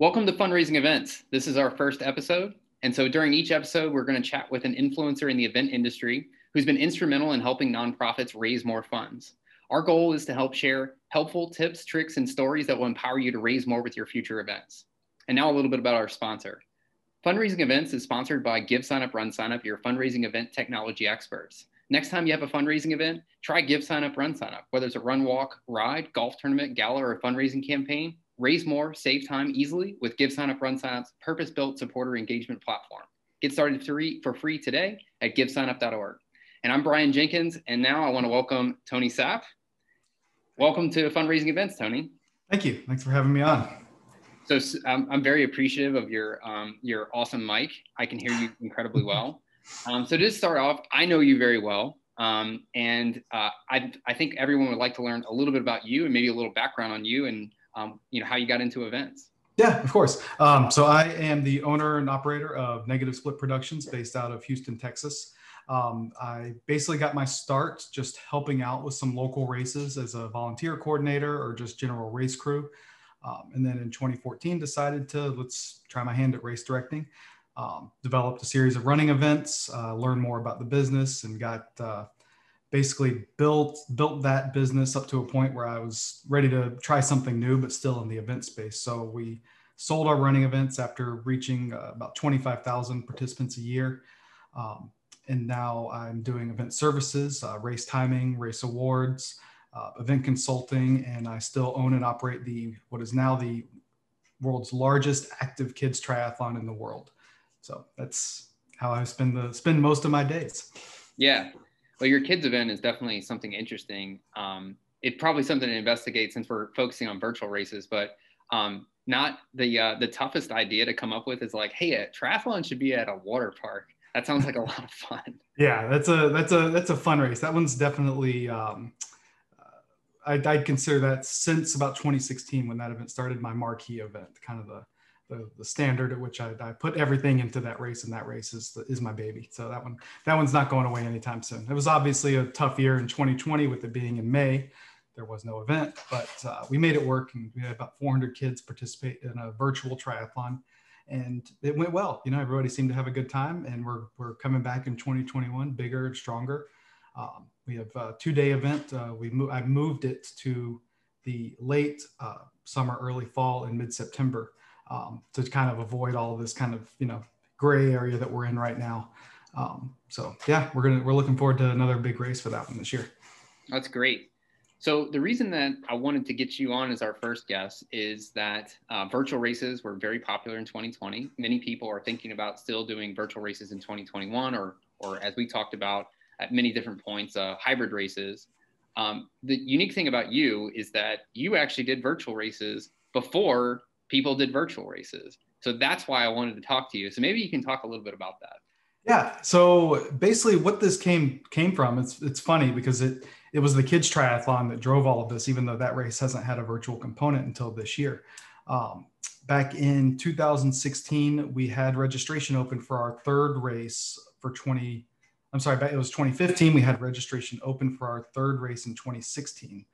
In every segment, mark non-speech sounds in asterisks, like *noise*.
Welcome to Fundraising Events. This is our first episode. And so during each episode, we're going to chat with an influencer in the event industry who's been instrumental in helping nonprofits raise more funds. Our goal is to help share helpful tips, tricks, and stories that will empower you to raise more with your future events. And now a little bit about our sponsor. Fundraising Events is sponsored by Give Sign Up Run Sign Up, your fundraising event technology experts. Next time you have a fundraising event, try Give Sign Up Run Sign Up. Whether it's a run, walk, ride, golf tournament, gala, or a fundraising campaign, raise more, save time easily with Give Sign Up Run Sign purpose-built supporter engagement platform. Get started free, for free today at givesignup.org. And I'm Brian Jenkins, and now I want to welcome Tony Sapp. Welcome to fundraising events, Tony. Thank you. Thanks for having me on. So um, I'm very appreciative of your um, your awesome mic. I can hear you *laughs* incredibly well. Um, so to start off, I know you very well, um, and uh, I I think everyone would like to learn a little bit about you and maybe a little background on you and um, you know how you got into events. Yeah, of course. Um, so I am the owner and operator of Negative Split Productions, based out of Houston, Texas. Um, I basically got my start just helping out with some local races as a volunteer coordinator or just general race crew. Um, and then in 2014, decided to let's try my hand at race directing. Um, developed a series of running events, uh, learned more about the business, and got uh, basically built built that business up to a point where I was ready to try something new, but still in the event space. So we sold our running events after reaching uh, about 25,000 participants a year. Um, and now I'm doing event services, uh, race timing, race awards, uh, event consulting, and I still own and operate the what is now the world's largest active kids triathlon in the world. So that's how I spend the spend most of my days. Yeah, well, your kids event is definitely something interesting. Um, it's probably something to investigate since we're focusing on virtual races, but um, not the uh, the toughest idea to come up with is like, hey, a triathlon should be at a water park. That sounds like a *laughs* lot of fun. Yeah, that's a that's a that's a fun race. That one's definitely. Um, uh, I'd, I'd consider that since about 2016 when that event started, my marquee event, kind of the the, the standard at which I, I, put everything into that race, and that race is is my baby. So that one that one's not going away anytime soon. It was obviously a tough year in 2020 with it being in May. There was no event, but uh, we made it work, and we had about 400 kids participate in a virtual triathlon, and it went well. You know, everybody seemed to have a good time, and we're we're coming back in 2021 bigger and stronger. Um, we have a two day event. Uh, we mo- I moved it to the late uh, summer, early fall, and mid September um, to kind of avoid all this kind of you know gray area that we're in right now. Um, so yeah, we're gonna we're looking forward to another big race for that one this year. That's great. So the reason that I wanted to get you on as our first guest is that uh, virtual races were very popular in 2020. Many people are thinking about still doing virtual races in 2021, or or as we talked about at many different points, uh, hybrid races. Um, the unique thing about you is that you actually did virtual races before people did virtual races. So that's why I wanted to talk to you. So maybe you can talk a little bit about that. Yeah. So basically, what this came came from, it's it's funny because it it was the kids triathlon that drove all of this, even though that race hasn't had a virtual component until this year. Um, back in 2016, we had registration open for our third race for 20. I'm sorry, it was 2015. We had registration open for our third race in 2016,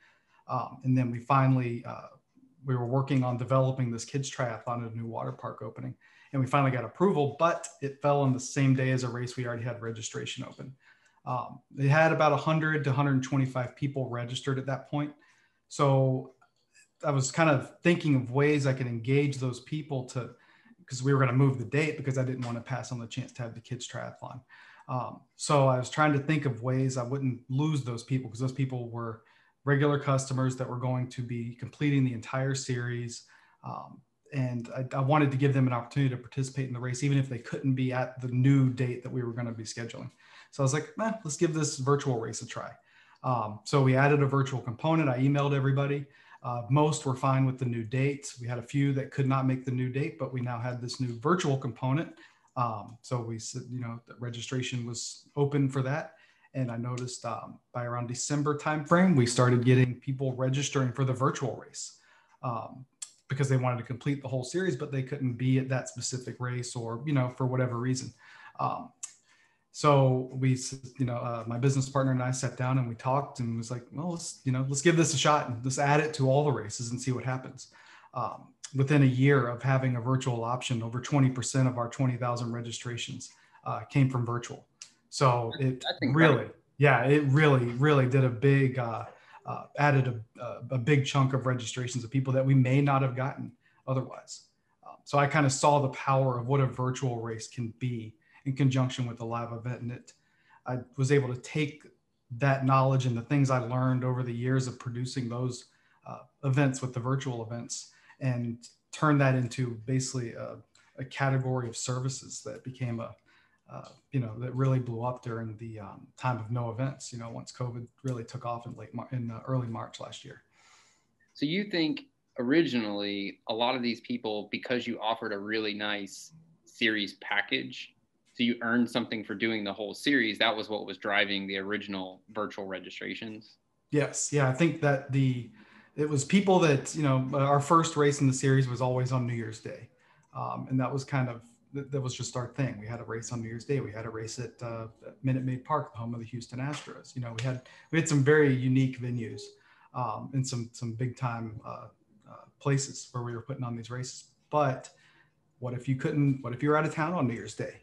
um, and then we finally uh, we were working on developing this kids triathlon at a new water park opening and we finally got approval but it fell on the same day as a race we already had registration open. Um, they had about 100 to 125 people registered at that point. So i was kind of thinking of ways i could engage those people to because we were going to move the date because i didn't want to pass on the chance to have the kids triathlon. Um, so i was trying to think of ways i wouldn't lose those people because those people were regular customers that were going to be completing the entire series. Um, and I, I, wanted to give them an opportunity to participate in the race, even if they couldn't be at the new date that we were going to be scheduling. So I was like, man, let's give this virtual race a try. Um, so we added a virtual component. I emailed everybody. Uh, most were fine with the new date. We had a few that could not make the new date, but we now had this new virtual component. Um, so we said, you know, registration was open for that and I noticed um, by around December timeframe, we started getting people registering for the virtual race um, because they wanted to complete the whole series, but they couldn't be at that specific race or you know for whatever reason. Um, so we, you know, uh, my business partner and I sat down and we talked and was like, well, let's you know let's give this a shot and let's add it to all the races and see what happens. Um, within a year of having a virtual option, over 20% of our 20,000 registrations uh, came from virtual. So it really, yeah, it really, really did a big, uh, uh, added a, a, big chunk of registrations of people that we may not have gotten otherwise. Um, so I kind of saw the power of what a virtual race can be in conjunction with a live event. And it, I was able to take that knowledge and the things I learned over the years of producing those uh, events with the virtual events and turn that into basically a, a category of services that became a, uh, you know, that really blew up during the um, time of no events. You know, once COVID really took off in late Mar- in uh, early March last year. So you think originally a lot of these people, because you offered a really nice series package, so you earned something for doing the whole series. That was what was driving the original virtual registrations. Yes, yeah, I think that the it was people that you know our first race in the series was always on New Year's Day, um, and that was kind of that was just our thing. We had a race on New Year's Day. We had a race at, uh, Minute Maid Park, the home of the Houston Astros. You know, we had we had some very unique venues um, and some some big time uh, uh, places where we were putting on these races. But what if you couldn't? What if you were out of town on New Year's Day?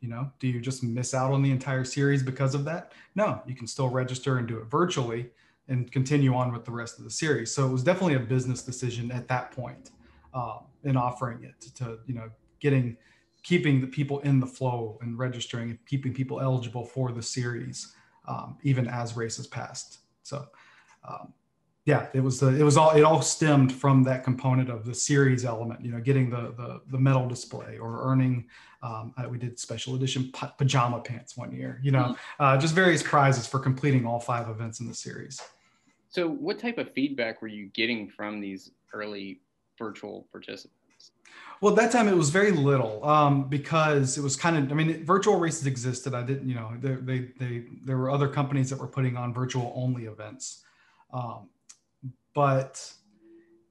You know, do you just miss out on the entire series because of that? No, you can still register and do it virtually and continue on with the rest of the series. So it was definitely a business decision at that point um, in offering it to, you know, getting keeping the people in the flow and registering and keeping people eligible for the series, um, even as races passed. So, um, yeah, it was the, it was all it all stemmed from that component of the series element. You know, getting the the, the medal display or earning. Um, uh, we did special edition pajama pants one year. You know, mm-hmm. uh, just various prizes for completing all five events in the series. So, what type of feedback were you getting from these early virtual participants? Well, at that time it was very little um, because it was kind of. I mean, virtual races existed. I didn't, you know, they, they, they there were other companies that were putting on virtual only events, um, but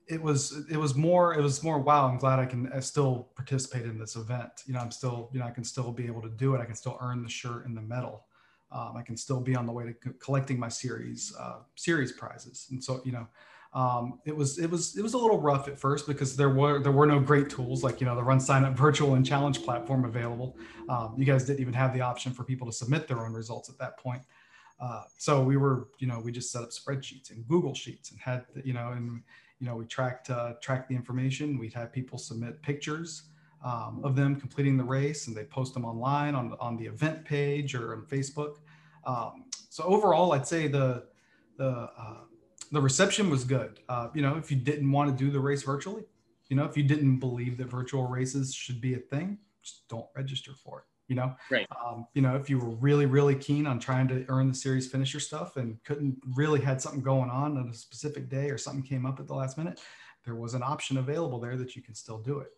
it was it was more it was more. Wow, I'm glad I can I still participate in this event. You know, I'm still you know I can still be able to do it. I can still earn the shirt and the medal. Um, I can still be on the way to collecting my series uh, series prizes, and so you know um, it was it was it was a little rough at first because there were there were no great tools like you know the run sign up *laughs* virtual and challenge platform available. Um, you guys didn't even have the option for people to submit their own results at that point. Uh, so we were you know we just set up spreadsheets and google sheets and had you know and you know we tracked uh, tracked the information. We'd have people submit pictures um, of them completing the race and they post them online on, on the event page or on facebook. Um, so overall i'd say the the uh, the reception was good. Uh, you know, if you didn't want to do the race virtually, you know, if you didn't believe that virtual races should be a thing, just don't register for it. You know, right? Um, you know, if you were really, really keen on trying to earn the series finisher stuff and couldn't really had something going on on a specific day or something came up at the last minute, there was an option available there that you can still do it.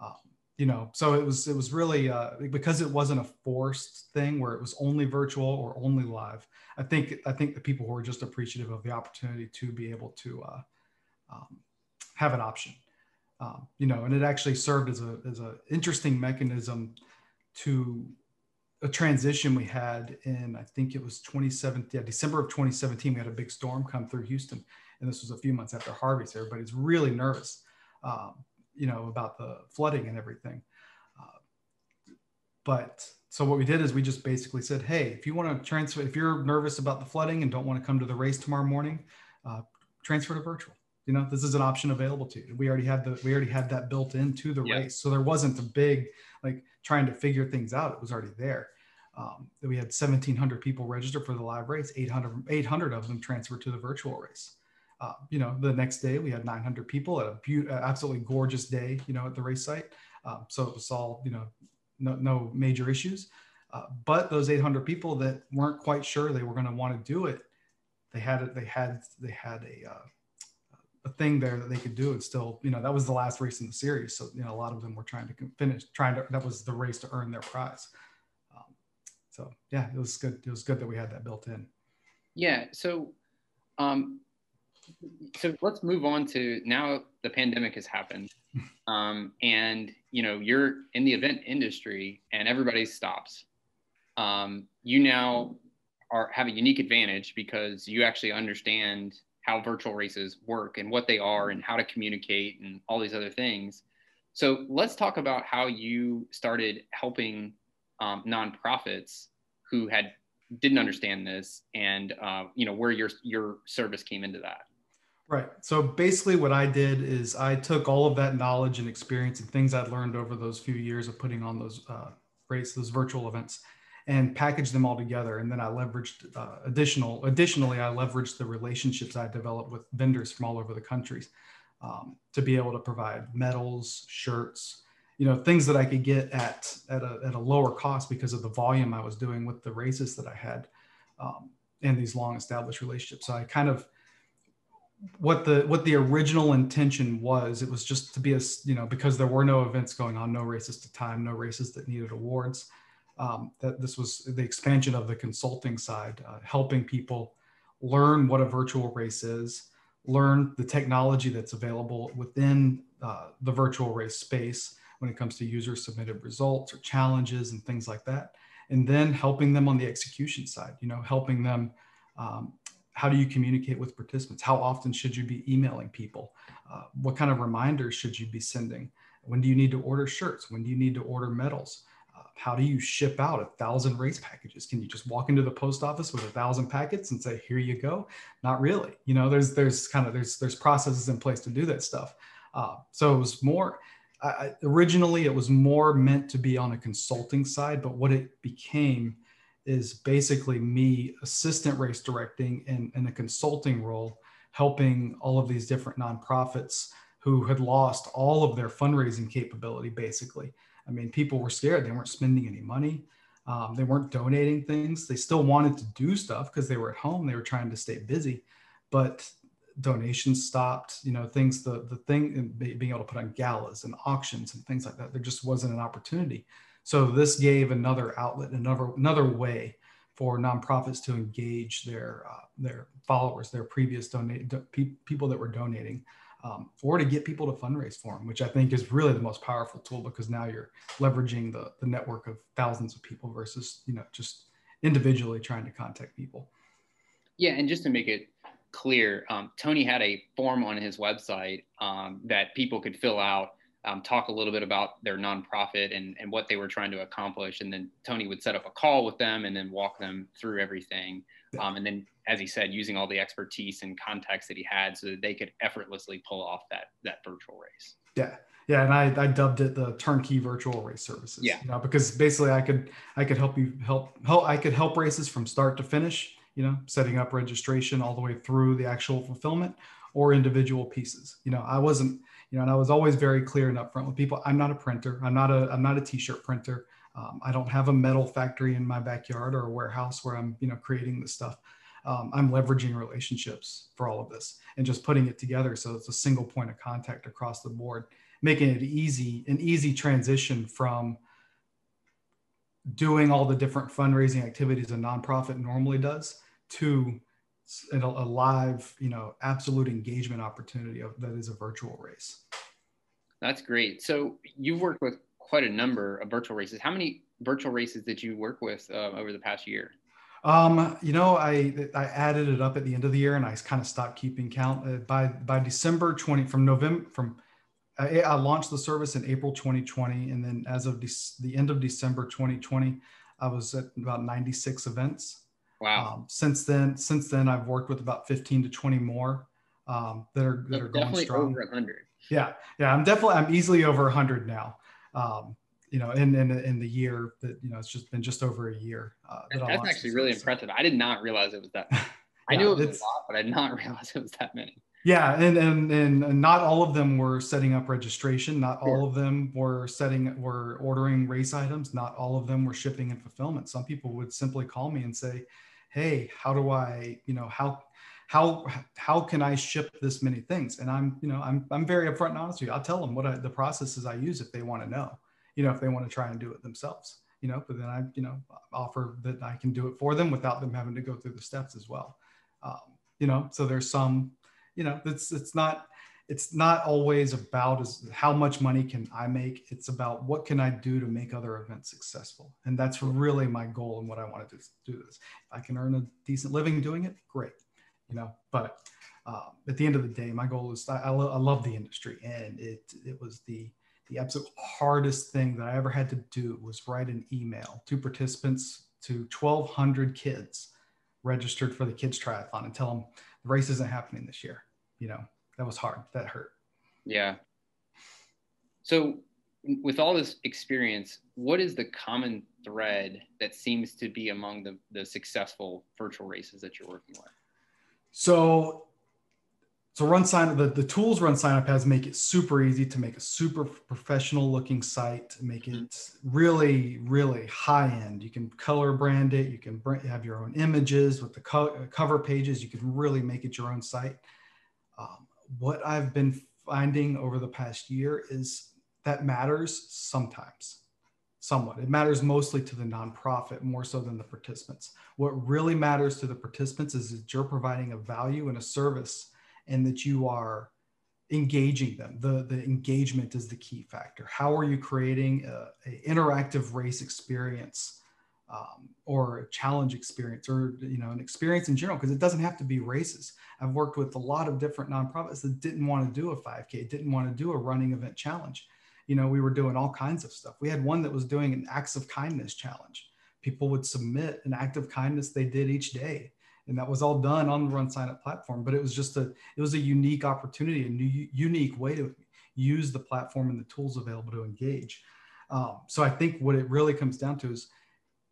Um, you know so it was it was really uh, because it wasn't a forced thing where it was only virtual or only live i think i think the people who were just appreciative of the opportunity to be able to uh, um, have an option um, you know and it actually served as a as an interesting mechanism to a transition we had in i think it was 2017 yeah december of 2017 we had a big storm come through houston and this was a few months after harvey so everybody's really nervous um, you know, about the flooding and everything. Uh, but so what we did is we just basically said, hey, if you want to transfer, if you're nervous about the flooding and don't want to come to the race tomorrow morning, uh, transfer to virtual. You know, this is an option available to you. We already had the we already had that built into the yeah. race, so there wasn't a big like trying to figure things out. It was already there. Um, we had 1,700 people register for the live race. 800 800 of them transferred to the virtual race uh, you know, the next day we had 900 people at a be- absolutely gorgeous day, you know, at the race site. Um, so it was all, you know, no, no major issues. Uh, but those 800 people that weren't quite sure they were going to want to do it, they had. They had they had a uh, a thing there that they could do. And still, you know, that was the last race in the series. So you know, a lot of them were trying to finish, trying to. That was the race to earn their prize. Um, so yeah, it was good. It was good that we had that built in. Yeah. So um, so let's move on to now the pandemic has happened um, and you know you're in the event industry and everybody stops um, you now are have a unique advantage because you actually understand how virtual races work and what they are and how to communicate and all these other things. So let's talk about how you started helping um, nonprofits who had didn't understand this and uh, you know where your your service came into that. Right. So basically, what I did is I took all of that knowledge and experience and things I'd learned over those few years of putting on those uh, races, those virtual events, and packaged them all together. And then I leveraged uh, additional. Additionally, I leveraged the relationships I developed with vendors from all over the countries um, to be able to provide medals, shirts, you know, things that I could get at at a, at a lower cost because of the volume I was doing with the races that I had, um, and these long established relationships. So I kind of what the what the original intention was. It was just to be a you know because there were no events going on no races to time no races that needed awards. Um, that this was the expansion of the consulting side uh, helping people learn what a virtual race is learn the technology that's available within uh, the virtual race space when it comes to user submitted results or challenges and things like that. And then helping them on the execution side you know helping them um, how do you communicate with participants? How often should you be emailing people? Uh, what kind of reminders should you be sending? When do you need to order shirts? When do you need to order medals? Uh, how do you ship out a thousand race packages? Can you just walk into the post office with a thousand packets and say, "Here you go"? Not really. You know, there's there's kind of there's there's processes in place to do that stuff. Uh, so it was more. I, originally, it was more meant to be on a consulting side, but what it became is basically me assistant race directing in, in a consulting role, helping all of these different nonprofits who had lost all of their fundraising capability, basically. I mean, people were scared. They weren't spending any money. Um, they weren't donating things. They still wanted to do stuff because they were at home. They were trying to stay busy, but donations stopped. You know, things the the thing being able to put on galas and auctions and things like that. There just wasn't an opportunity. So this gave another outlet, another another way for nonprofits to engage their uh, their followers, their previous donate do, pe- people that were donating, um, or to get people to fundraise for them, which I think is really the most powerful tool because now you're leveraging the the network of thousands of people versus you know just individually trying to contact people. Yeah, and just to make it clear, um, Tony had a form on his website um, that people could fill out um, talk a little bit about their nonprofit and, and what they were trying to accomplish. And then Tony would set up a call with them and then walk them through everything. Um, and then, as he said, using all the expertise and contacts that he had so that they could effortlessly pull off that, that virtual race. Yeah. Yeah, and I, I dubbed it the turnkey virtual race services. Yeah, you know, because basically I could I could help you help help I could help races from start to finish. You know, setting up registration all the way through the actual fulfillment, or individual pieces. You know, I wasn't you know, and I was always very clear and upfront with people. I'm not a printer. I'm not a I'm not a t-shirt printer. Um, I don't have a metal factory in my backyard or a warehouse where I'm you know creating this stuff. Um, I'm leveraging relationships for all of this and just putting it together so it's a single point of contact across the board, making it easy an easy transition from doing all the different fundraising activities a nonprofit normally does to a, a live, you know, absolute engagement opportunity of, that is a virtual race. That's great. So you've worked with quite a number of virtual races. How many virtual races did you work with uh, over the past year? Um, you know, I I added it up at the end of the year, and I kind of stopped keeping count. Uh, by by December twenty, from November, from I, I, launched the service in April 2020, and then as of de- the end of December 2020, I was at about 96 events. Wow. Um, since then, since then, I've worked with about 15 to 20 more um, that are that are going strong. over 100. Yeah, yeah, I'm definitely I'm easily over 100 now. Um, you know, in, in in the year that you know it's just been just over a year. Uh, that That's actually really impressive. I did not realize it was that. *laughs* I knew it was a lot, but I did not *laughs* realize it was that many. Yeah, and, and and not all of them were setting up registration. Not sure. all of them were setting were ordering race items. Not all of them were shipping and fulfillment. Some people would simply call me and say, hey how do i you know how how how can i ship this many things? And i'm you know i'm, I'm very upfront and honest with you. I'll tell them what I, the processes i use if they want to know you know if they want to try and do it themselves you know but then i you know offer that i can do it for them without them having to go through the steps as well. Um, you know so there's some you know it's it's not it's not always about as how much money can I make. It's about what can I do to make other events successful. And that's really my goal and what I want to do, do this. If I can earn a decent living doing it, great. You know, but uh, at the end of the day, my goal is I, I, lo- I love the industry, and it it was the the absolute hardest thing that I ever had to do was write an email to participants to 1,200 kids registered for the kids triathlon and tell them the race isn't happening this year. You know, that was hard. That hurt. Yeah. So, with all this experience, what is the common thread that seems to be among the, the successful virtual races that you're working with? So, so run sign the, the tools run sign up has make it super easy to make a super professional looking site make it really really high end you can color brand it you can have your own images with the co- cover pages you can really make it your own site um, what i've been finding over the past year is that matters sometimes somewhat. It matters mostly to the nonprofit more so than the participants. What really matters to the participants is that you're providing a value and a service and that you are engaging them. The the engagement is the key factor. How are you creating a, a interactive race experience um, or a challenge experience or you know an experience in general because it doesn't have to be races. I've worked with a lot of different nonprofits that didn't want to do a 5k didn't want to do a running event challenge. You know we were doing all kinds of stuff. We had one that was doing an acts of kindness challenge. People would submit an act of kindness they did each day and that was all done on the run sign up platform but it was just a it was a unique opportunity a new, unique way to use the platform and the tools available to engage. Um, so i think what it really comes down to is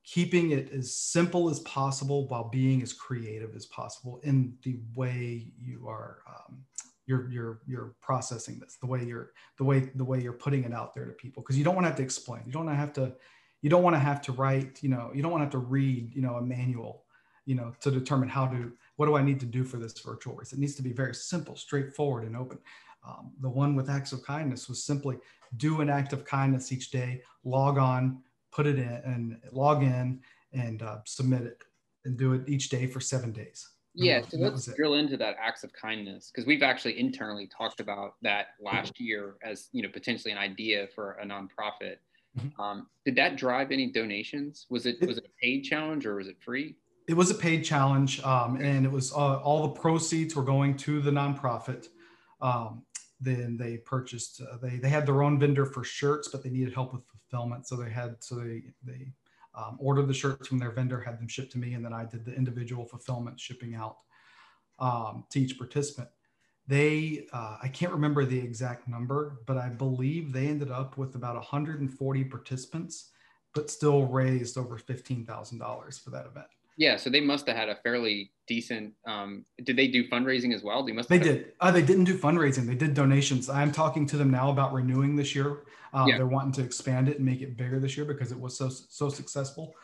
keeping it as simple as possible while being as creative as possible in the way you are um, you're you're you're processing this the way you're the way the way you're putting it out there to people. Because you don't want to have to explain. You don't have to you don't want to have to write you know you don't want to have to read you know a manual you know to determine how to what do i need to do for this virtual race? It needs to be very simple straightforward and open. Um, the one with acts of kindness was simply do an act of kindness each day log on put it in and log in and uh, submit it and do it each day for seven days. Yeah, so let's drill into that acts of kindness because we've actually internally talked about that last year as you know potentially an idea for a nonprofit. Mm-hmm. Um, did that drive any donations? Was it, it, was it a paid challenge or was it free? It was a paid challenge, um, and it was uh, all the proceeds were going to the nonprofit. Um, then they purchased uh, they they had their own vendor for shirts but they needed help with fulfillment. So they had so they they um, ordered the shirts from their vendor had them shipped to me and then i did the individual fulfillment shipping out um, to each participant. They uh, i can't remember the exact number but i believe they ended up with about 140 participants but still raised over $15000 for that event yeah, so they must have had a fairly decent. Um, did they do fundraising as well? They must. They did. Uh, they didn't do fundraising. They did donations. I'm talking to them now about renewing this year. Um, yeah. They're wanting to expand it and make it bigger this year because it was so so successful,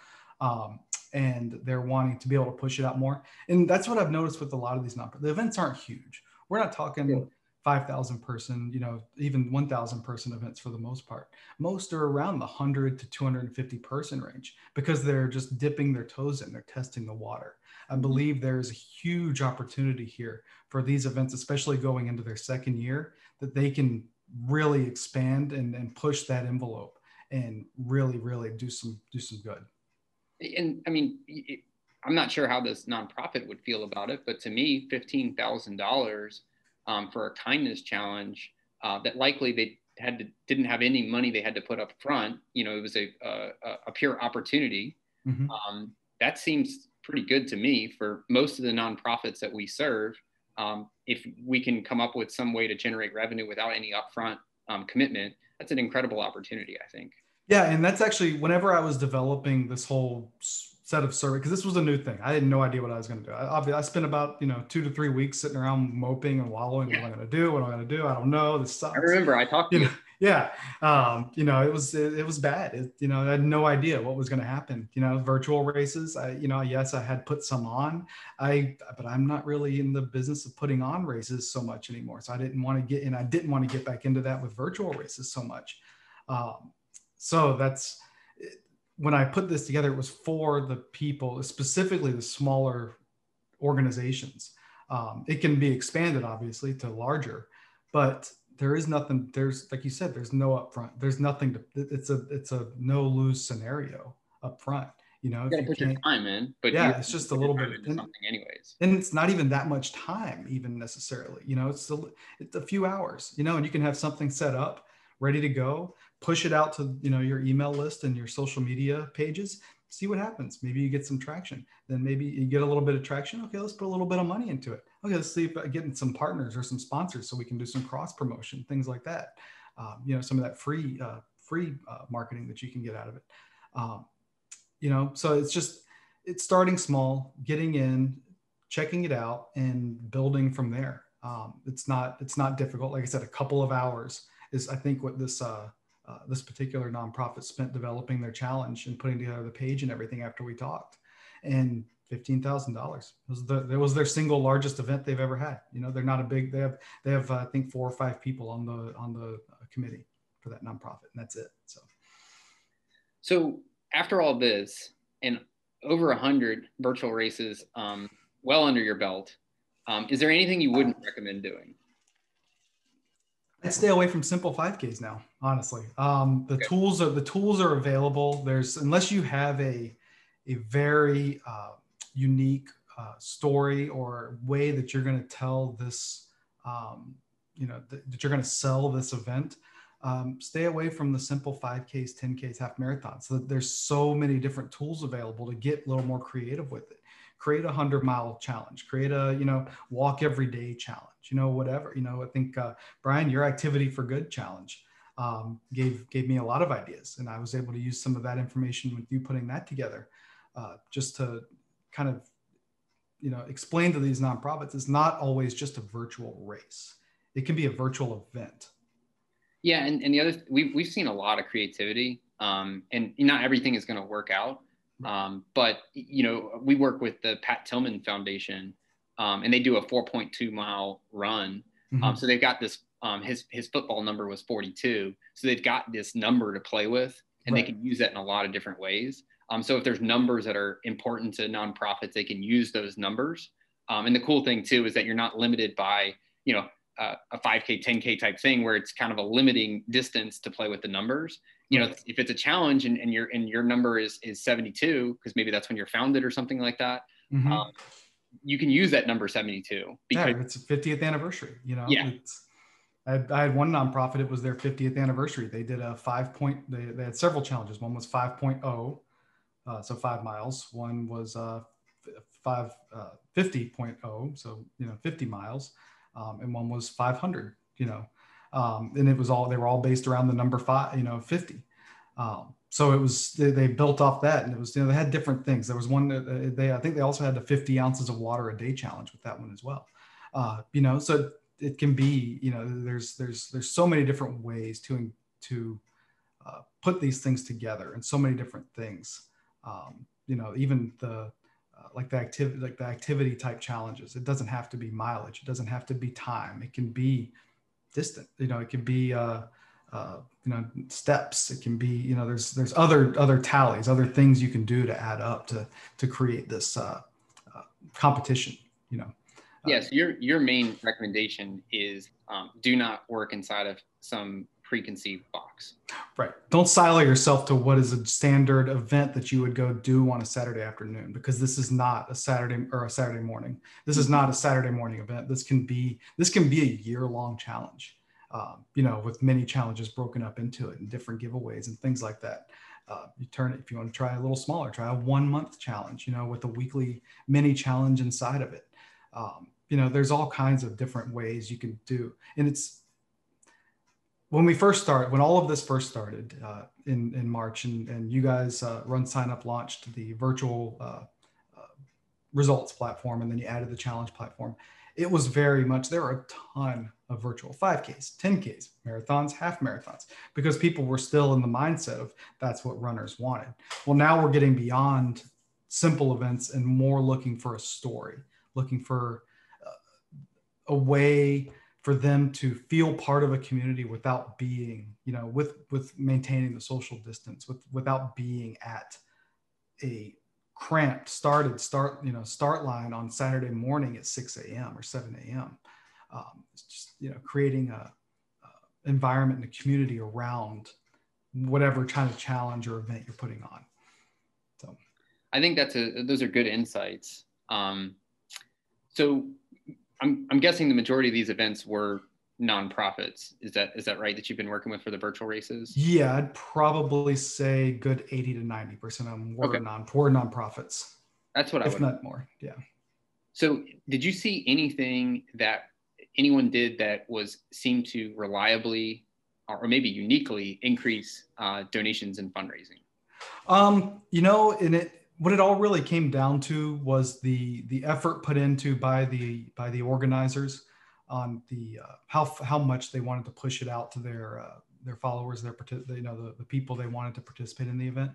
um, and they're wanting to be able to push it out more. And that's what I've noticed with a lot of these nonprofit. The events aren't huge. We're not talking. Yeah 5,000 person, you know, even 1,000 person events for the most part. Most are around the 100 to 250 person range because they're just dipping their toes in, they're testing the water. I mm-hmm. believe there's a huge opportunity here for these events, especially going into their second year, that they can really expand and, and push that envelope and really, really do some do some good. And I mean, I'm not sure how this nonprofit would feel about it, but to me, fifteen thousand dollars um, for a kindness challenge uh, that likely they had to, didn't have any money they had to put up front. You know, it was a, a, a pure opportunity. Mm-hmm. Um, that seems pretty good to me for most of the nonprofits that we serve. Um, if we can come up with some way to generate revenue without any upfront um, commitment, that's an incredible opportunity, I think. Yeah, and that's actually whenever I was developing this whole set of survey because this was a new thing. I had no idea what I was going to do. I, I spent about you know two to three weeks sitting around moping and wallowing. What am I going to do? What am I going to do? I don't know. This sucks. I remember I talked to you. you. Know, *laughs* yeah, um, you know it was it, it was bad. It, you know I had no idea what was going to happen. You know virtual races. I you know yes I had put some on. I but I'm not really in the business of putting on races so much anymore. So I didn't want to get and I didn't want to get back into that with virtual races so much. Um, so that's when I put this together, it was for the people, specifically the smaller organizations. Um, it can be expanded, obviously, to larger, but there is nothing. There's like you said, there's no upfront. There's nothing to. It's a it's a no lose scenario up front. You know, you gotta put your time in, but yeah, it's just a little bit of something, anyways. And it's not even that much time, even necessarily. You know, it's a, it's a few hours. You know, and you can have something set up, ready to go. Push it out to you know your email list and your social media pages. See what happens. Maybe you get some traction. Then maybe you get a little bit of traction. Okay, let's put a little bit of money into it. Okay, let's see if I some partners or some sponsors so we can do some cross promotion, things like that. Um, you know, some of that free uh, free uh, marketing that you can get out of it. Um, you know so it's just it's starting small getting in checking it out and building from there um, it's not it's not difficult like i said a couple of hours is i think what this uh, uh, this particular nonprofit spent developing their challenge and putting together the page and everything after we talked. And $15000 was the was their single largest event they've ever had. You know they're not a big they have they have uh, i think four or five people on the on the uh, committee for that nonprofit and that's it so. So after all this and over a hundred virtual races, um, well under your belt, um, is there anything you wouldn't recommend doing? I'd stay away from simple 5Ks now, honestly. Um, the okay. tools are the tools are available. There's unless you have a a very uh, unique uh, story or way that you're going to tell this, um, you know, th- that you're going to sell this event um, stay away from the simple 5Ks, 10Ks, half marathons. So there's so many different tools available to get a little more creative with it. Create a 100 mile challenge, create a, you know, walk every day challenge, you know, whatever. You know, I think, uh, Brian, your activity for good challenge um, gave, gave me a lot of ideas. And I was able to use some of that information with you putting that together uh, just to kind of, you know, explain to these nonprofits it's not always just a virtual race. It can be a virtual event yeah, and, and the other we've we've seen a lot of creativity, um, and not everything is going to work out. Um, but you know, we work with the Pat Tillman Foundation, um, and they do a 4.2 mile run. Mm-hmm. Um, so they've got this. Um, his his football number was 42, so they've got this number to play with, and right. they can use that in a lot of different ways. Um, so if there's numbers that are important to nonprofits, they can use those numbers. Um, and the cool thing too is that you're not limited by you know a, a 5K, 10K type thing where it's kind of a limiting distance to play with the numbers. You know, if it's a challenge and, and your and your number is is 72 because maybe that's when you're founded or something like that. Mm-hmm. Um, you can use that number 72 because yeah, it's a 50th anniversary. You know, yeah. I had, I had, one nonprofit. It was their 50th anniversary. They did a five point. They, they had several challenges. One was 5.0, uh, so five miles. One was uh, five uh, 50.0, so you know 50 miles um, and one was 500 you know um, and it was all they were all based around the number five you know 50 um, so it was they, they, built off that and it was you know they had different things. There was one that uh, they i think they also had the 50 ounces of water a day challenge with that one as well. Uh, you know so it can be you know there's there's there's so many different ways to to uh, put these things together and so many different things. Um, you know even the uh, like the activity like the activity type challenges it doesn't have to be mileage. It doesn't have to be time. It can be distant you know it can be uh, uh, you know steps. It can be you know there's there's other other tallies other things you can do to add up to to create this uh, uh, competition you know. Yes your your main recommendation is um, do not work inside of some preconceived box. Right. Don't silo yourself to what is a standard event that you would go do on a Saturday afternoon because this is not a Saturday or a Saturday morning. This is not a Saturday morning event. This can be this can be a year long challenge. Um, you know, with many challenges broken up into it and different giveaways and things like that. Uh, you turn it if you want to try a little smaller, try a one month challenge. You know, with a weekly mini challenge inside of it. Um, you know, there's all kinds of different ways you can do, and it's when we first started, when all of this first started uh, in in March, and and you guys uh, run sign up launched the virtual uh, uh, results platform, and then you added the challenge platform. It was very much there were a ton of virtual 5Ks, 10Ks, marathons, half marathons, because people were still in the mindset of that's what runners wanted. Well, now we're getting beyond simple events and more looking for a story, looking for uh, a way for them to feel part of a community without being, you know, with with maintaining the social distance, with without being at a cramped started start you know start line on Saturday morning at 6 a.m. or 7 a.m. Um, it's just you know creating a, a environment and a community around whatever kind of challenge or event you're putting on. So I think that's a those are good insights. Um, so I'm I'm guessing the majority of these events were nonprofits. Is that is that right that you've been working with for the virtual races? Yeah, I'd probably say good 80 to 90 percent of them were okay. non poor nonprofits. That's what I if would not more. Yeah. So did you see anything that anyone did that was seemed to reliably or maybe uniquely increase uh, donations and fundraising? Um, you know, and it what it all really came down to was the the effort put into by the by the organizers on the uh, how how much they wanted to push it out to their uh, their followers, their you know the, the people they wanted to participate in the event.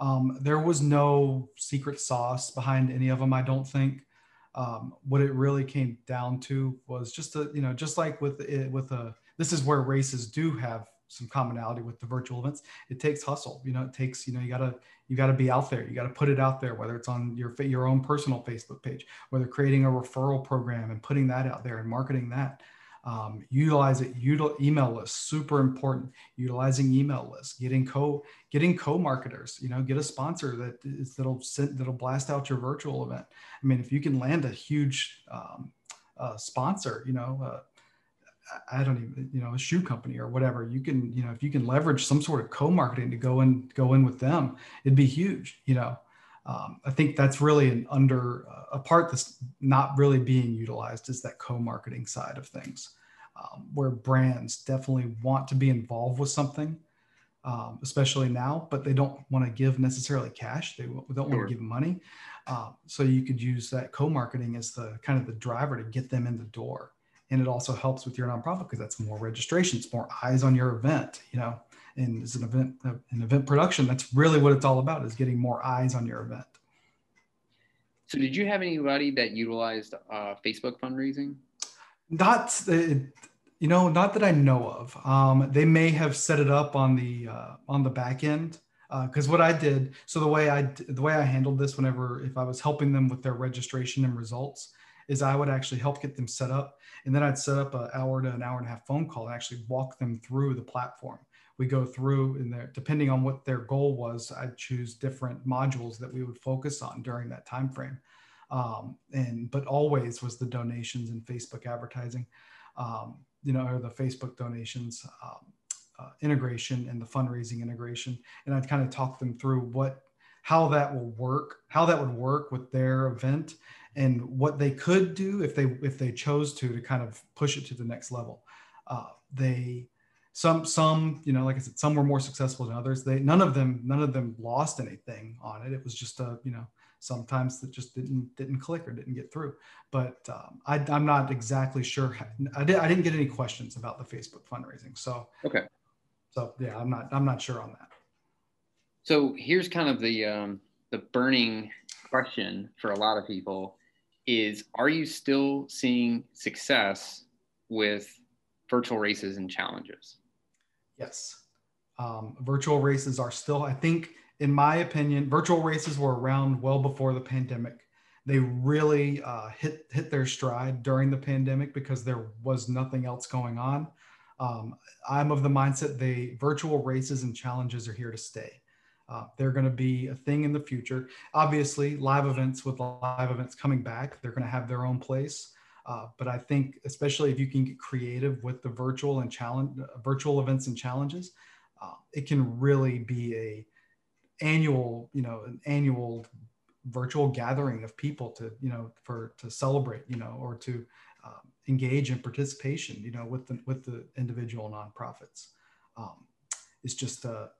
Um, there was no secret sauce behind any of them, I don't think. Um, what it really came down to was just a you know just like with it, with a this is where races do have some commonality with the virtual events. It takes hustle you know it takes you know you gotta you gotta be out there. You gotta put it out there whether it's on your your own personal facebook page whether creating a referral program and putting that out there and marketing that. Um, utilize it. Util, email list super important. Utilizing email lists getting co getting co-marketers you know get a sponsor that is that'll send that'll blast out your virtual event. I mean if you can land a huge um, uh, sponsor you know uh, I don't even, you know, a shoe company or whatever, you can, you know, if you can leverage some sort of co-marketing to go in, go in with them, it'd be huge, you know. Um, I think that's really an under uh, a part that's not really being utilized is that co-marketing side of things, um, where brands definitely want to be involved with something, um, especially now, but they don't want to give necessarily cash. They don't sure. want to give money. Uh, so you could use that co-marketing as the kind of the driver to get them in the door and it also helps with your nonprofit because that's more registrations more eyes on your event you know? And as an event uh, an event production that's really what it's all about is getting more eyes on your event. So did you have anybody that utilized uh, facebook fundraising? Not uh, you know not that i know of. Um, they may have set it up on the uh, on the back end because uh, what I did, so the way I the way I handled this, whenever if I was helping them with their registration and results, is I would actually help get them set up. And then I'd set up an hour to an hour and a half phone call and actually walk them through the platform. We go through there, depending on what their goal was, I'd choose different modules that we would focus on during that time frame. Um, and but always was the donations and Facebook advertising, um, you know, or the Facebook donations um, uh, integration and the fundraising integration. And I'd kind of talk them through what how that will work, how that would work with their event, and what they could do if they if they chose to to kind of push it to the next level. Uh, they some some you know like I said some were more successful than others. They none of them none of them lost anything on it. It was just a you know sometimes that just didn't didn't click or didn't get through. But um, I, am not exactly sure. I, did, I didn't get any questions about the Facebook fundraising. So okay. So yeah, I'm not I'm not sure on that. So here's kind of the um, the burning question for a lot of people is are you still seeing success with virtual races and challenges? Yes. Um, virtual races are still, I think, in my opinion, virtual races were around well before the pandemic. They really uh, hit hit their stride during the pandemic because there was nothing else going on. Um, I'm of the mindset they virtual races and challenges are here to stay. Uh, they're going to be a thing in the future. Obviously, live events with live events coming back, they're going to have their own place. Uh, but I think, especially if you can get creative with the virtual and challenge, uh, virtual events and challenges, uh, it can really be a annual, you know, an annual virtual gathering of people to, you know, for to celebrate, you know, or to um, engage in participation, you know, with the with the individual nonprofits. Um, it's just a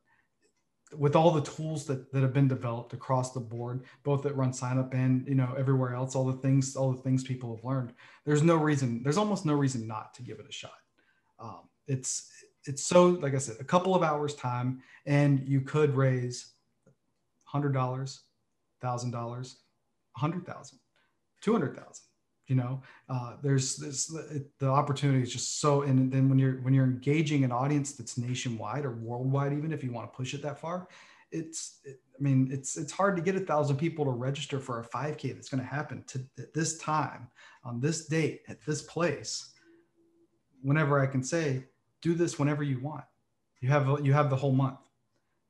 with all the tools that, that have been developed across the board, both at Run Sign Up and you know everywhere else, all the things, all the things people have learned, there's no reason, there's almost no reason not to give it a shot. Um, it's it's so like I said, a couple of hours time, and you could raise hundred dollars, thousand dollars, a hundred thousand, two hundred thousand you know uh, there's this the opportunity is just so and then when you're when you're engaging an audience that's nationwide or worldwide even if you want to push it that far it's it, i mean it's it's hard to get a thousand people to register for a 5k that's going to happen to at this time on this date at this place whenever i can say do this whenever you want you have you have the whole month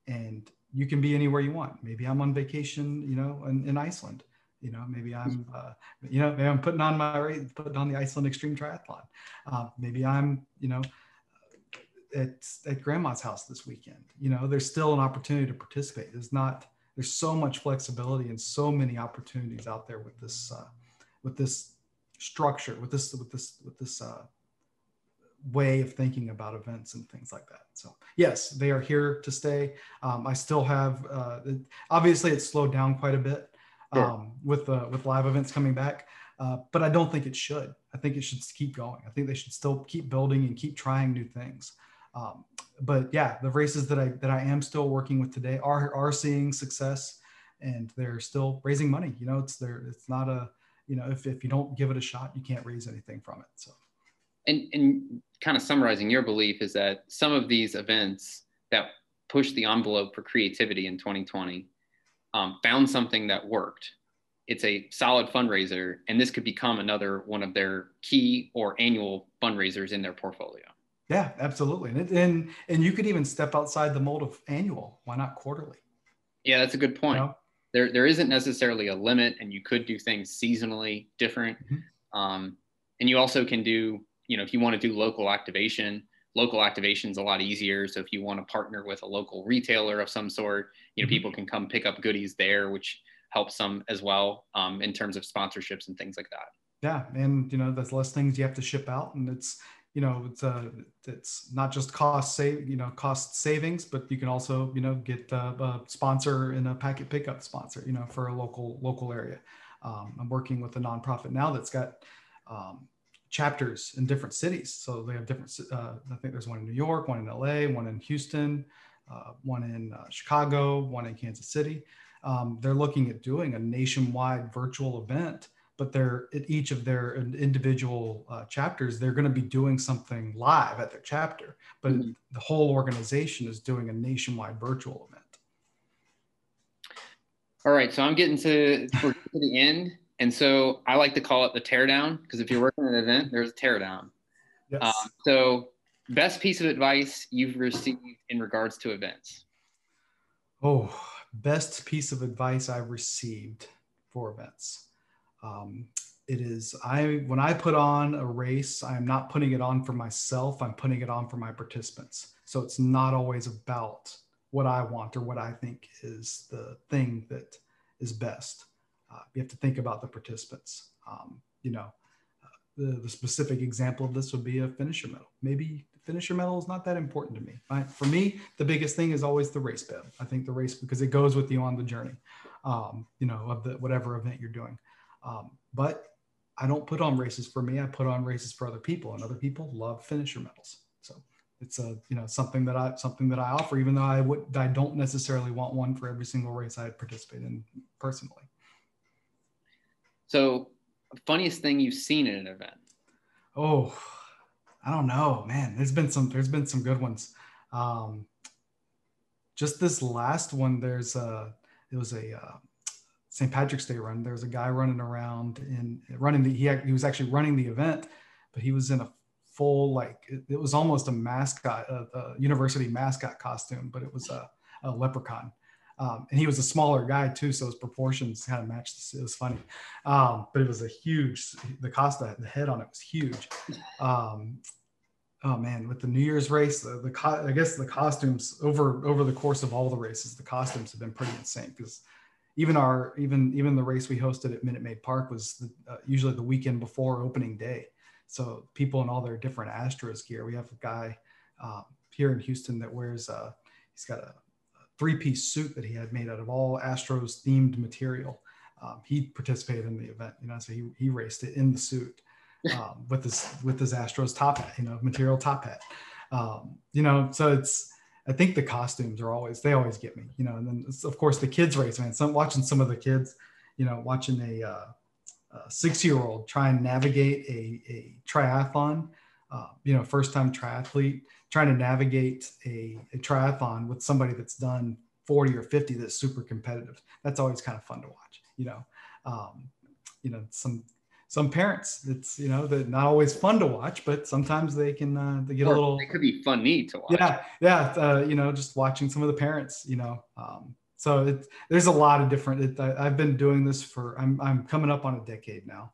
and you can be anywhere you want. Maybe I'm on vacation, you know, in, in Iceland. You know, maybe I'm, uh, you know, maybe I'm putting on my putting on the Iceland Extreme Triathlon. Uh, maybe I'm, you know, at at grandma's house this weekend. You know, there's still an opportunity to participate. There's not. There's so much flexibility and so many opportunities out there with this uh, with this structure, with this with this with this uh, way of thinking about events and things like that. So yes, they are here to stay. Um, I still have, uh, obviously it's slowed down quite a bit um, with the, with live events coming back, uh, but I don't think it should. I think it should keep going. I think they should still keep building and keep trying new things. Um, but yeah, the races that I, that I am still working with today are, are seeing success and they're still raising money. You know, it's there, it's not a, you know, if, if you don't give it a shot, you can't raise anything from it. So and, and kind of summarizing your belief is that some of these events that pushed the envelope for creativity in 2020 um, found something that worked. It's a solid fundraiser, and this could become another one of their key or annual fundraisers in their portfolio. Yeah, absolutely. And, and, and you could even step outside the mold of annual. Why not quarterly? Yeah, that's a good point. You know? There, there isn't necessarily a limit, and you could do things seasonally different. Mm-hmm. Um, and you also can do you know, if you want to do local activation, local activation is a lot easier. So if you want to partner with a local retailer of some sort, you know, mm-hmm. people can come pick up goodies there, which helps them as well um, in terms of sponsorships and things like that. Yeah, and you know, there's less things you have to ship out, and it's you know, it's uh, it's not just cost save, you know, cost savings, but you can also you know get a, a sponsor in a packet pickup sponsor, you know, for a local local area. Um, I'm working with a nonprofit now that's got um, chapters in different cities. So they have different, uh, I think there's one in New York, one in LA, one in Houston, uh, one in uh, Chicago, one in Kansas City. Um, they're looking at doing a nationwide virtual event, but they're at each of their individual uh, chapters, they're going to be doing something live at their chapter, but mm-hmm. the whole organization is doing a nationwide virtual event. All right, so I'm getting to, to the end. And so I like to call it the teardown because if you're working an event, there's a teardown. Yes. Um, so, best piece of advice you've received in regards to events? Oh, best piece of advice I've received for events. Um, it is I when I put on a race, I'm not putting it on for myself. I'm putting it on for my participants. So it's not always about what I want or what I think is the thing that is best uh, you have to think about the participants. Um, you know, uh, the, the specific example of this would be a finisher medal. Maybe finisher medal is not that important to me. Right? For me, the biggest thing is always the race bib. I think the race because it goes with you on the journey, um, you know, of the whatever event you're doing. Um, but I don't put on races for me. I put on races for other people, and other people love finisher medals. So it's a you know something that I something that I offer, even though I would I don't necessarily want one for every single race I participate in personally. So, funniest thing you've seen in an event? Oh, I don't know, man. There's been some. There's been some good ones. Um, just this last one, there's a. It was a uh, St. Patrick's Day run. There was a guy running around in running the. He he was actually running the event, but he was in a full like it, it was almost a mascot, a, a, university mascot costume, but it was a, a leprechaun. Um, and he was a smaller guy too, so his proportions kind of matched. It was funny, um, but it was a huge. The cost, the head on it was huge. Um, oh man, with the New Year's race, the, the co- I guess the costumes over over the course of all the races, the costumes have been pretty insane because even our even even the race we hosted at Minute Maid Park was the, uh, usually the weekend before opening day. So people in all their different Astros gear. We have a guy um, here in Houston that wears. Uh, he's got a three piece suit that he had made out of all Astros themed material. Um, he participated in the event, you know, so he, he raced it in the suit *laughs* um, with his with his Astros top hat, you know, material top hat. Um, you know, so it's I think the costumes are always they always get me, you know, and then of course the kids race, man. Some watching some of the kids, you know, watching a, uh, a six year old try and navigate a, a triathlon, uh, you know, first time triathlete trying to navigate a, a triathlon with somebody that's done 40 or 50 that's super competitive. That's always kind of fun to watch, you know. Um, you know, some some parents. It's you know they're not always fun to watch, but sometimes they can uh, they get or a little. It could be funny to watch. Yeah, yeah. Uh, you know, just watching some of the parents. You know, um, so it, there's a lot of different. It, I, have been doing this for I'm I'm coming up on a decade now.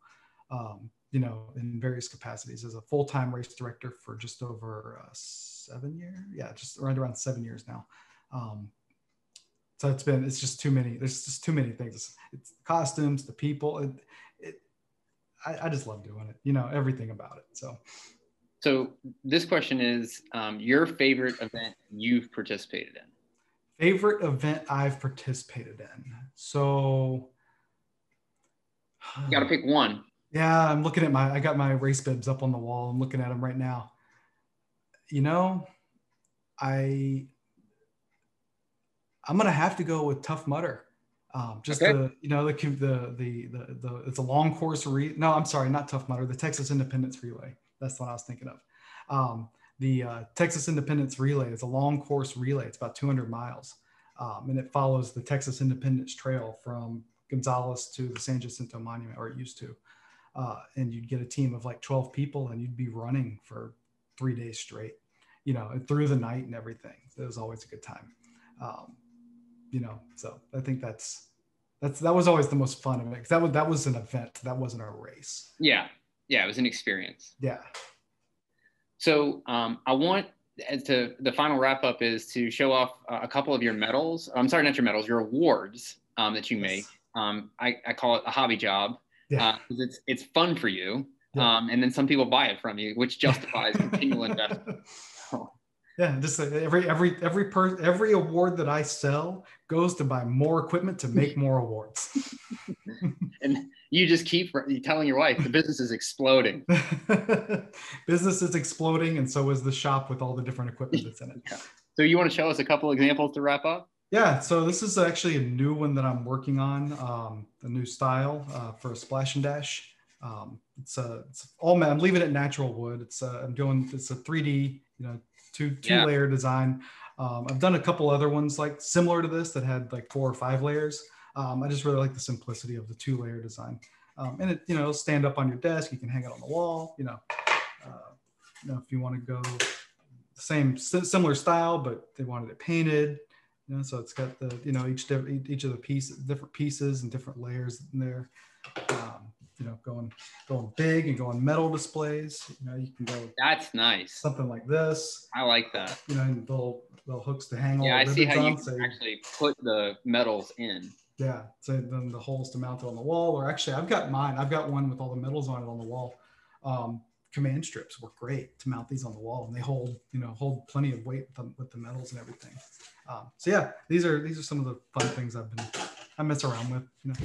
Um, you know, in various capacities as a full time race director for just over uh, seven years. Yeah, just right around seven years now. Um, so it's been it's just too many. There's just too many things. It's, it's costumes, the people. It, I, I just love doing it. You know everything about it. So. So this question is um, your favorite event you've participated in. Favorite event I've participated in. So. You got to pick one. Yeah, I'm looking at my. I got my race bibs up on the wall. I'm looking at them right now. You know, I. I'm gonna have to go with Tough Mudder. Um, just okay. the you know the the the the, the it's a long course re no I'm sorry not Tough Mudder the Texas Independence Relay that's what I was thinking of um, the uh, Texas Independence Relay is a long course relay it's about 200 miles um, and it follows the Texas Independence Trail from Gonzales to the San Jacinto Monument or it used to uh, and you'd get a team of like 12 people and you'd be running for three days straight you know through the night and everything it was always a good time um, you know, so I think that's that's that was always the most fun of it because that was that was an event that wasn't a race. Yeah, yeah, it was an experience. Yeah. So um, I want to the final wrap up is to show off a couple of your medals. I'm sorry, not your medals, your awards um, that you make. Yes. Um, I, I call it a hobby job yeah. uh, it's it's fun for you. Yeah. Um, and then some people buy it from you, which justifies continual investment. *laughs* Yeah, just every every every per every award that I sell goes to buy more equipment to make more awards. *laughs* and you just keep telling your wife the business is exploding. *laughs* business is exploding, and so is the shop with all the different equipment that's in it. Yeah. So you want to show us a couple examples to wrap up? Yeah, so this is actually a new one that I'm working on, um, a new style uh, for a splash and dash. Um, it's a, it's all I'm leaving it natural wood. It's a, I'm doing it's a 3D, you know, two two yeah. layer design. Um, I've done a couple other ones like similar to this that had like four or five layers. Um, I just really like the simplicity of the two layer design. Um, and it, you know, stand up on your desk. You can hang it on the wall. You know, uh, you know if you want to go same similar style, but they wanted it painted. You know, so it's got the you know each each of the pieces, different pieces and different layers in there. Um, you know, going going big and going medal displays. You know, you can go. That's nice. Something like this. I like that. You know, little little hooks to hang. Yeah, I see how on, you so actually put the medals in. Yeah, so then the holes to mount it on the wall, or actually, I've got mine. I've got one with all the medals on it on the wall. Um, command strips work great to mount these on the wall, and they hold you know hold plenty of weight with the, with the medals and everything. Um, so yeah, these are these are some of the fun things I've been I mess around with. You know,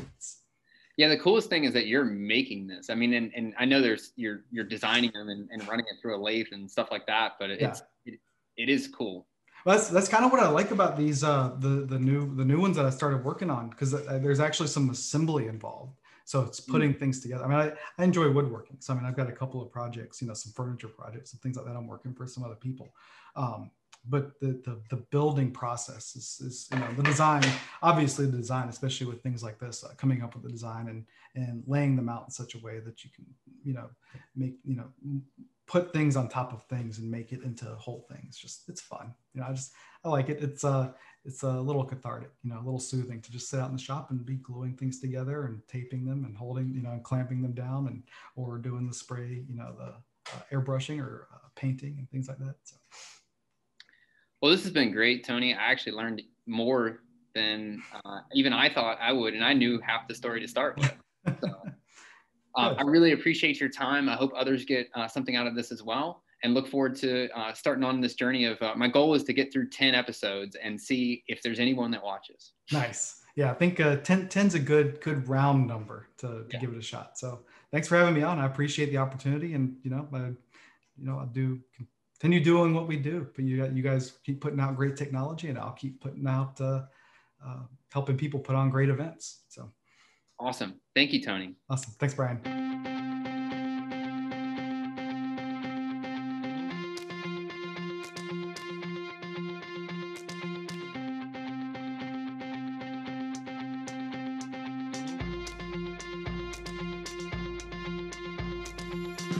yeah, the coolest thing is that you're making this. I mean, and, and I know there's you're you're designing them and, and running it through a lathe and stuff like that, but it's yeah. it, it is cool. Well, that's that's kind of what I like about these uh, the the new the new ones that I started working on because there's actually some assembly involved. So it's mm. putting things together. I mean, I, I enjoy woodworking. So I mean, I've got a couple of projects, you know, some furniture projects and things like that. I'm working for some other people. Um, but the, the, the building process is, is, you know the design obviously the design especially with things like this uh, coming up with the design and and laying them out in such a way that you can you know make you know put things on top of things and make it into whole things. Just it's fun. You know i just i like it. It's uh it's a little cathartic you know a little soothing to just sit out in the shop and be gluing things together and taping them and holding you know and clamping them down and or doing the spray you know the uh, airbrushing or uh, painting and things like that. So well, this has been great, Tony. I actually learned more than uh, even I thought I would, and I knew half the story to start with. So, *laughs* uh, I really appreciate your time. I hope others get uh, something out of this as well, and look forward to uh, starting on this journey of. Uh, my goal is to get through ten episodes and see if there's anyone that watches. Nice. Yeah, I think uh, 10 10's a good good round number to, to yeah. give it a shot. So thanks for having me on. I appreciate the opportunity, and you know, I, you know, I do continue doing what we do. But you you guys keep putting out great technology, and I'll keep putting out uh, uh, helping people put on great events. So awesome! Thank you, Tony. Awesome. Thanks, Brian.